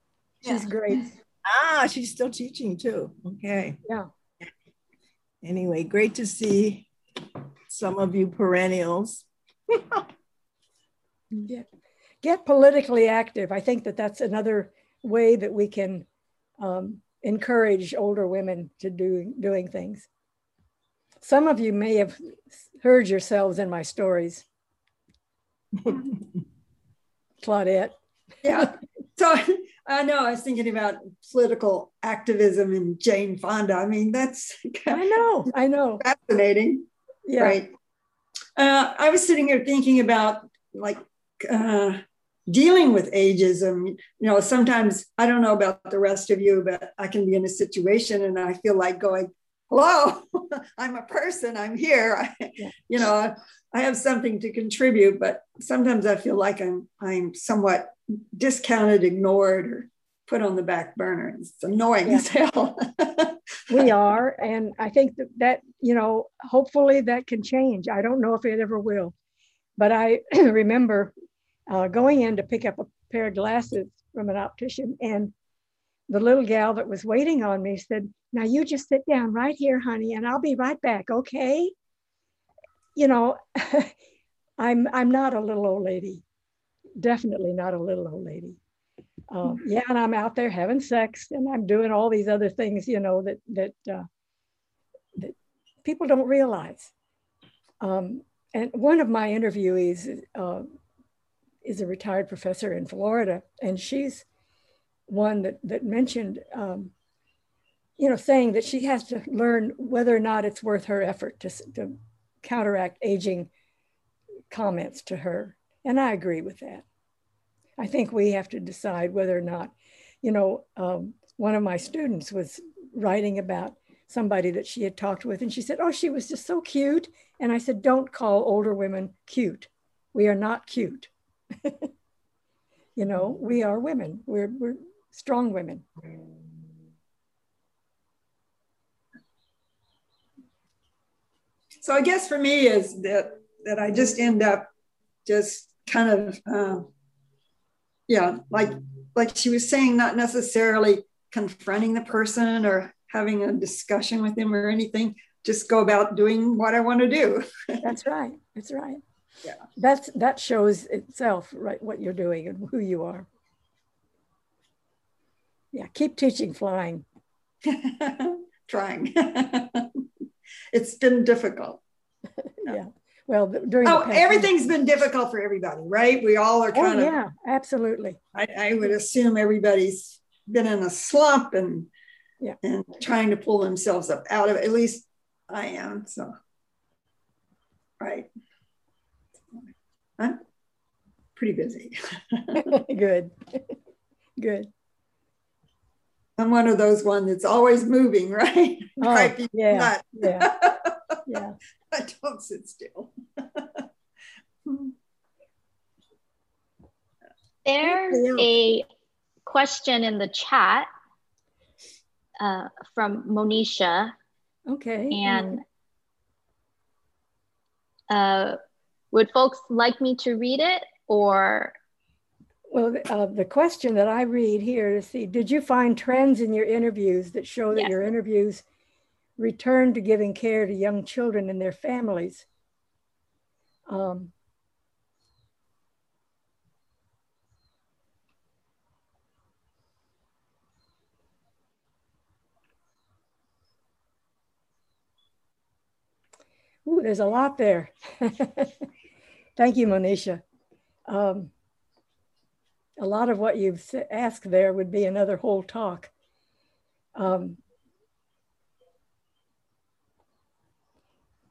She's Yeah. great. ah, she's still teaching too. Okay. Yeah. Anyway, great to see some of you perennials. Get, get politically active. I think that that's another way that we can um, encourage older women to do doing things. Some of you may have heard yourselves in my stories. Claudette. Yeah. So I know I was thinking about political activism and Jane Fonda. I mean, that's I know, I know. fascinating, Yeah. right? Uh, I was sitting here thinking about like uh, dealing with ageism. You know, sometimes I don't know about the rest of you, but I can be in a situation and I feel like going, "Hello, I'm a person. I'm here. Yeah. you know, I have something to contribute." But sometimes I feel like I'm I'm somewhat discounted, ignored, or put on the back burner. It's annoying Yeah. as hell. we are and i think that that you know hopefully that can change i don't know if it ever will but i remember uh, going in to pick up a pair of glasses from an optician and the little gal that was waiting on me said now you just sit down right here honey and i'll be right back okay? You know i'm i'm not a little old lady definitely not a little old lady. Um, yeah, and I'm out there having sex, and I'm doing all these other things, you know, that that uh, that people don't realize. Um, and one of my interviewees uh, is a retired professor in Florida, and she's one that that mentioned, um, you know, saying that she has to learn whether or not it's worth her effort to to counteract aging comments to her, and I agree with that. I think we have to decide whether or not, you know, um, one of my students was writing about somebody that she had talked with, and she said, "Oh, she was just so cute." And I said, "Don't call older women cute. We are not cute. you know, we are women. We're we're strong women." So I guess for me is that that I just end up just kind of uh, yeah like like she was saying not necessarily confronting the person or having a discussion with him or anything just go about doing what i want to do. That's right that's right. Yeah. That's that shows itself right what you're doing and who you are yeah keep teaching flying. Trying. It's been difficult. Yeah. Well during oh everything's been difficult for everybody right? We all are oh, kind oh, of yeah absolutely. I, I would assume everybody's been in a slump and yeah. and trying to pull themselves up out of it at least i am so. Right. I'm pretty busy. Good. Good i'm one of those one that's always moving right oh, right yeah yeah yeah I don't sit still. There's a question in the chat uh, from Monisha. Okay. And uh, would folks like me to read it or? Well, uh, the question that I read here to see, did you find trends in your interviews that show that yes. your interviews return to giving care to young children and their families. Um, Ooh, there's a lot there. Thank you, Monisha. Um, a lot of what you've asked there would be another whole talk. Um,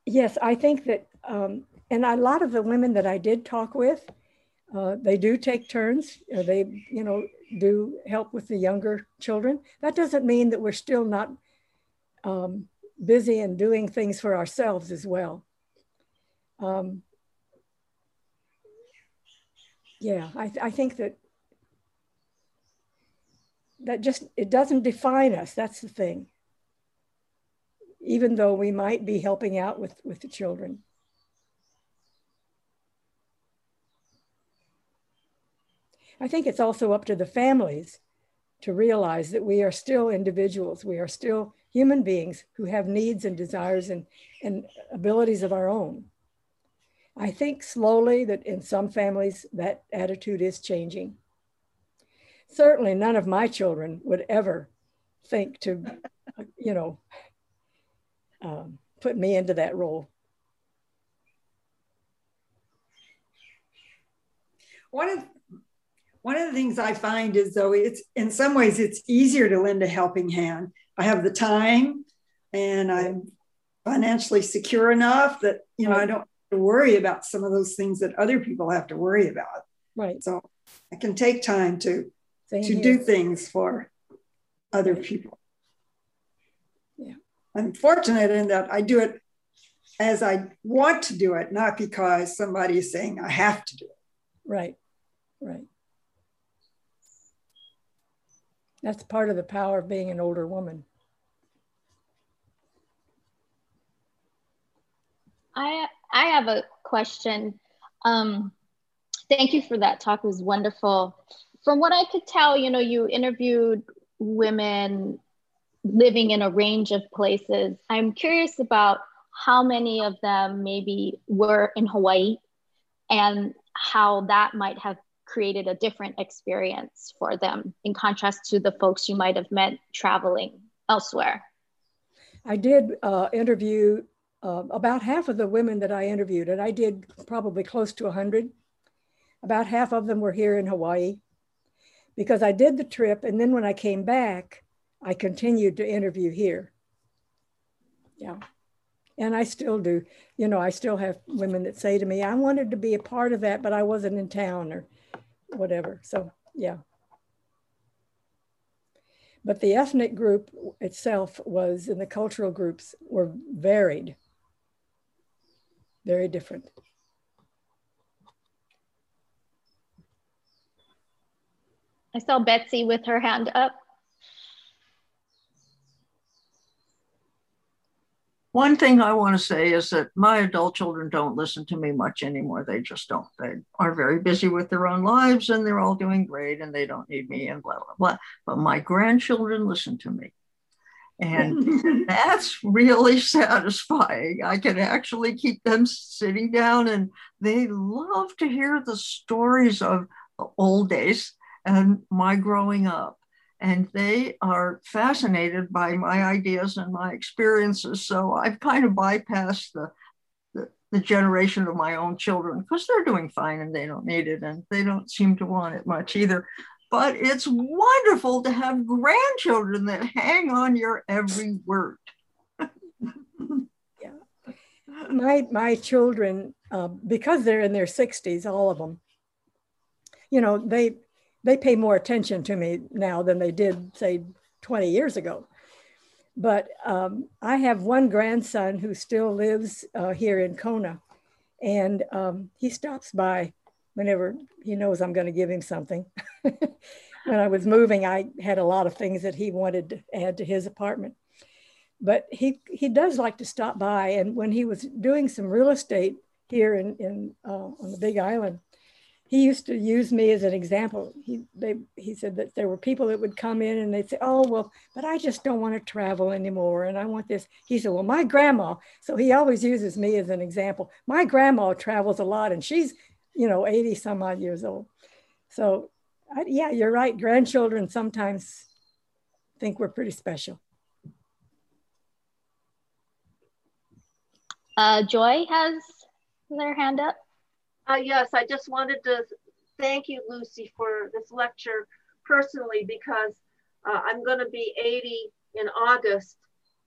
Yes, I think that, um, and a lot of the women that I did talk with, uh, they do take turns. Uh, they, you know, do help with the younger children. That doesn't mean that we're still not um, busy and doing things for ourselves as well. Um, yeah, I, I think that that just it doesn't define us. That's the thing even though we might be helping out with, with the children. I think it's also up to the families to realize that we are still individuals. We are still human beings who have needs and desires and, and abilities of our own. I think slowly that in some families that attitude is changing. Certainly none of my children would ever think to, you know, um, put me into that role. One of one of the things I find is though it's in some ways it's easier to lend a helping hand. I have the time and I'm financially secure enough that you know I don't have to worry about some of those things that other people have to worry about. Right. So I can take time to Same to here. do things for other people. Yeah. I'm fortunate in that I do it as I want to do it, not because somebody is saying I have to do it. Right, right. That's part of the power of being an older woman. I I have a question. Um, thank you for that talk. It was wonderful. From what I could tell, you know, you interviewed women living in a range of places. I'm curious about how many of them maybe were in Hawaii and how that might have created a different experience for them in contrast to the folks you might have met traveling elsewhere? I did uh, interview uh, about half of the women that I interviewed, and I did probably close to 100. About half of them were here in Hawaii because I did the trip. And then when I came back, I continued to interview here. Yeah. And I still do. You know, I still have women that say to me, I wanted to be a part of that, but I wasn't in town or whatever. So, yeah. But the ethnic group itself was, and the cultural groups were varied, very different. I saw Betsy with her hand up. One thing I want to say is that my adult children don't listen to me much anymore. They just don't. They are very busy with their own lives and they're all doing great and they don't need me and blah, blah, blah. But my grandchildren listen to me. And that's really satisfying. I can actually keep them sitting down and they love to hear the stories of the old days and my growing up and they are fascinated by my ideas and my experiences. So I've kind of bypassed the, the, the generation of my own children because they're doing fine and they don't need it and they don't seem to want it much either. But it's wonderful to have grandchildren that hang on your every word. yeah. My, my children, uh, because they're in their 60s, all of them, you know, they they pay more attention to me now than they did, say, 20 years ago. But um, I have one grandson who still lives uh, here in Kona, and um, he stops by whenever he knows I'm going to give him something. when I was moving, I had a lot of things that he wanted to add to his apartment. But he, he does like to stop by. And when he was doing some real estate here in, in uh, on the Big Island, he used to use me as an example. He, they, he said that there were people that would come in and they'd say, Oh, well, but I just don't want to travel anymore. And I want this. He said, Well, my grandma, so he always uses me as an example. My grandma travels a lot and she's, you know, 80 some odd years old. So, I, yeah, you're right. Grandchildren sometimes think we're pretty special. Uh, Joy has their hand up. Uh, yes, I just wanted to thank you, Lucy, for this lecture personally because uh, I'm going to be 80 in August,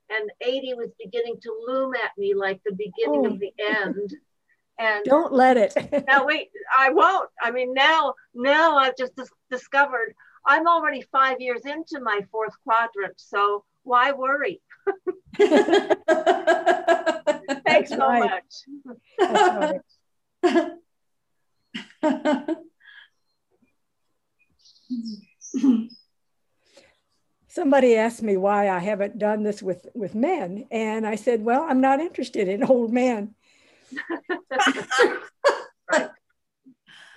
and 80 was beginning to loom at me like the beginning oh. of the end. And don't let it. now wait, I won't. I mean, now now I've just dis- discovered I'm already five years into my fourth quadrant, so why worry? Thanks so right. much. Somebody asked me why I haven't done this with, with men. And I said, well, I'm not interested in old men.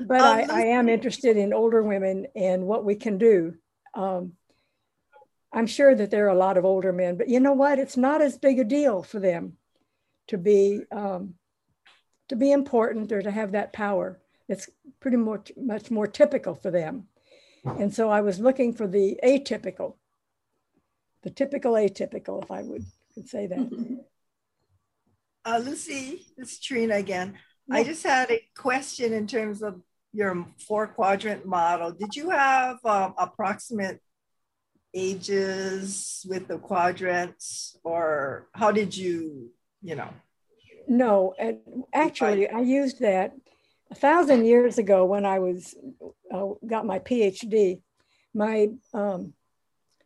But I, I, am interested in older women and what we can do. Um, I'm sure that there are a lot of older men, but you know what? It's not as big a deal for them to be um, to be important or to have that power. It's pretty much, much more typical for them. And so I was looking for the atypical, the typical atypical, if I would could say that. Uh, Lucy, it's Trina again. Yeah. I just had a question in terms of your four quadrant model. Did you have um, approximate ages with the quadrants or how did you, you know? No, actually I used that a thousand years ago when I was uh, got my PhD, my um,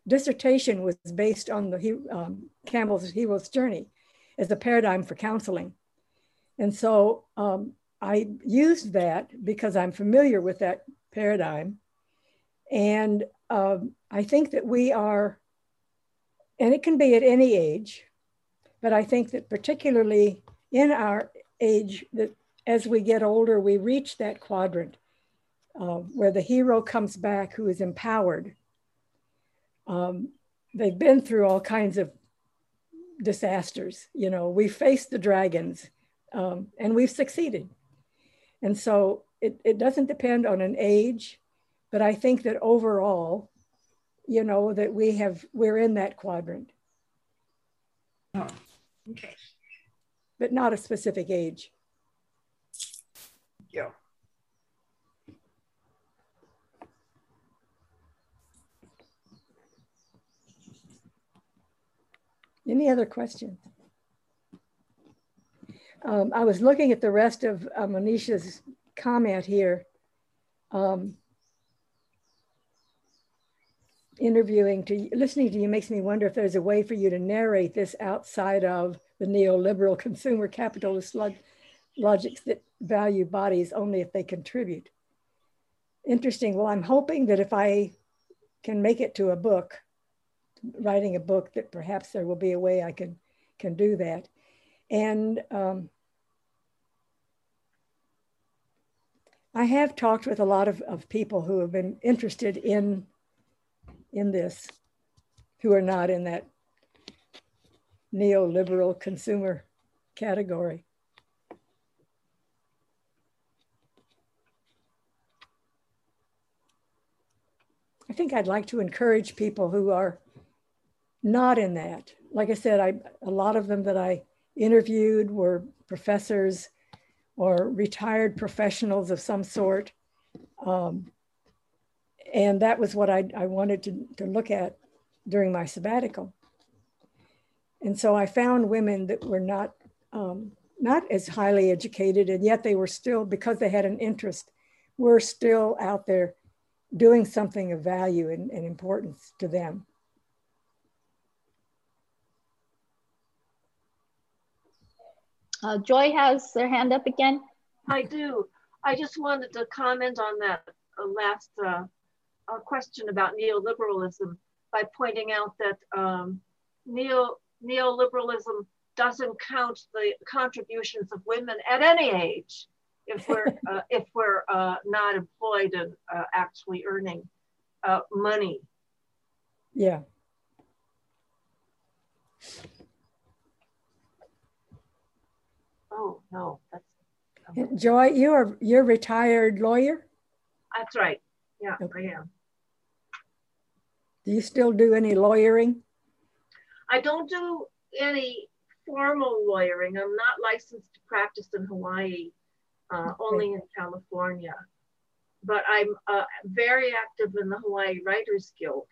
dissertation was based on the um, Campbell's hero's journey as a paradigm for counseling. And so um, I used that because I'm familiar with that paradigm. And um, I think that we are, and it can be at any age, but I think that particularly in our age, that as we get older, we reach that quadrant uh, where the hero comes back who is empowered. Um, they've been through all kinds of disasters. You know, we faced the dragons um, and we've succeeded. And so it, it doesn't depend on an age, but I think that overall, you know, that we have, we're in that quadrant. Oh, okay. But not a specific age. Yeah. Any other questions? Um, I was looking at the rest of uh, Manisha's comment here. Um, interviewing to listening to you makes me wonder if there's a way for you to narrate this outside of the neoliberal consumer capitalist log logics that value bodies only if they contribute. Interesting. Well, I'm hoping that if I can make it to a book, writing a book, that perhaps there will be a way I can can do that. And um, I have talked with a lot of, of people who have been interested in in this, who are not in that neoliberal consumer category. Think I'd like to encourage people who are not in that. Like I said, I, a lot of them that I interviewed were professors or retired professionals of some sort. Um, and that was what I, I wanted to, to look at during my sabbatical. And so I found women that were not, um, not as highly educated, and yet they were still, because they had an interest, were still out there doing something of value and, and importance to them. Uh, Joy has their hand up again. I do. I just wanted to comment on that uh, last uh, uh, question about neoliberalism by pointing out that um, neo neoliberalism doesn't count the contributions of women at any age if we're uh, if we're uh, not employed and uh, actually earning uh, money. Yeah. Oh no, that's. Um, Joy, you are you're a retired lawyer. That's right. Yeah, okay. I am. Do you still do any lawyering? I don't do any formal lawyering. I'm not licensed to practice in Hawaii uh, okay. only in California. But I'm uh, very active in the Hawaii Writers Guild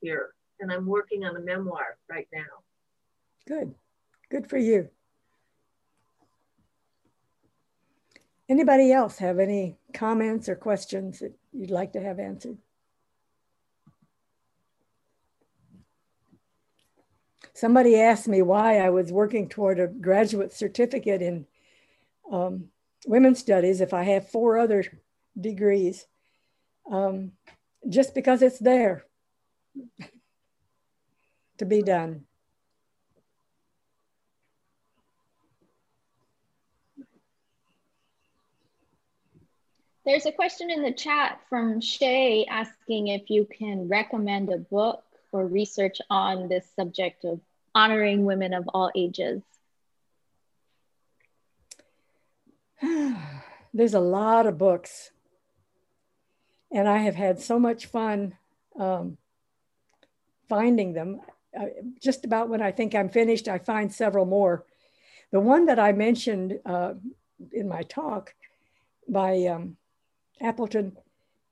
here, and I'm working on a memoir right now. Good, good for you. Anybody else have any comments or questions that you'd like to have answered? Somebody asked me why I was working toward a graduate certificate in um, women's studies if I have four other degrees, um, just because it's there to be done. There's a question in the chat from Shay asking if you can recommend a book or research on this subject of honoring women of all ages. There's a lot of books. And I have had so much fun um, finding them. Uh, just about when I think I'm finished, I find several more. The one that I mentioned uh, in my talk by um, Appleton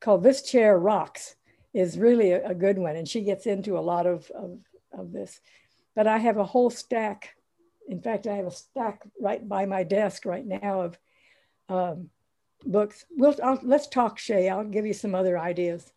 called This Chair Rocks is really a, a, good one. And she gets into a lot of, of, of this. But I have a whole stack. In fact, I have a stack right by my desk right now of um, books. We'll, I'll, let's talk, Shay. I'll give you some other ideas.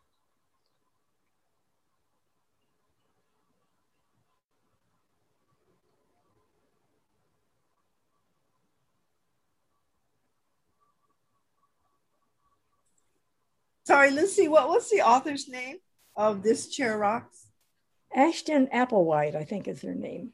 Sorry, Lucy, what was the author's name of This Chair Rocks? Ashton Applewhite, I think is her name.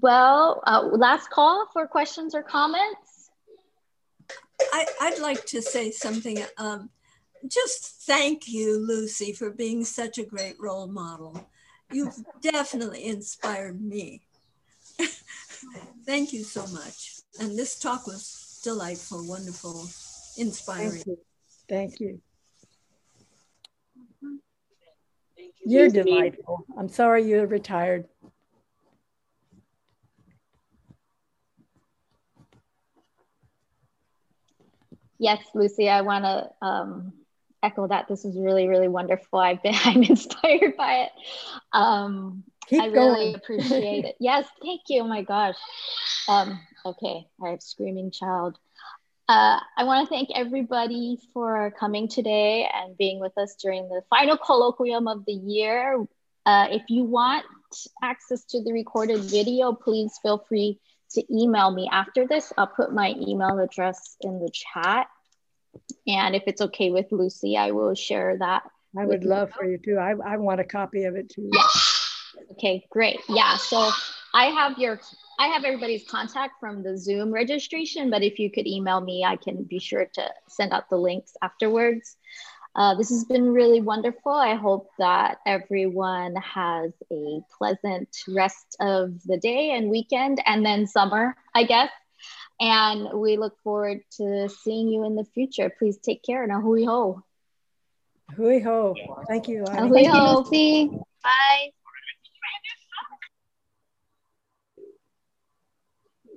Well, uh, last call for questions or comments. I, would like to say something. Um, just thank you, Lucy, for being such a great role model. You've definitely inspired me. thank you so much. And this talk was delightful, wonderful, inspiring. Thank you. Thank you. You're delightful. I'm sorry you're retired. Yes, Lucy, I want to um, echo that. This was really, really wonderful. I've been, I'm inspired by it. Um, Keep I going. really appreciate it. Yes, thank you. Oh my gosh. Um, okay, I have screaming child. Uh, I want to thank everybody for coming today and being with us during the final colloquium of the year. Uh, if you want access to the recorded video, please feel free to email me after this. I'll put my email address in the chat. And if it's okay with Lucy, I will share that. I would love for you to. I, I want a copy of it too. Yeah. Okay, great. Yeah, so I have your I have everybody's contact from the Zoom registration, but if you could email me, I can be sure to send out the links afterwards. Uh, this has been really wonderful. I hope that everyone has a pleasant rest of the day and weekend and then summer, I guess. And we look forward to seeing you in the future. Please take care. Now, hui hou. Hui ho. Thank you. Hui ho. Bye.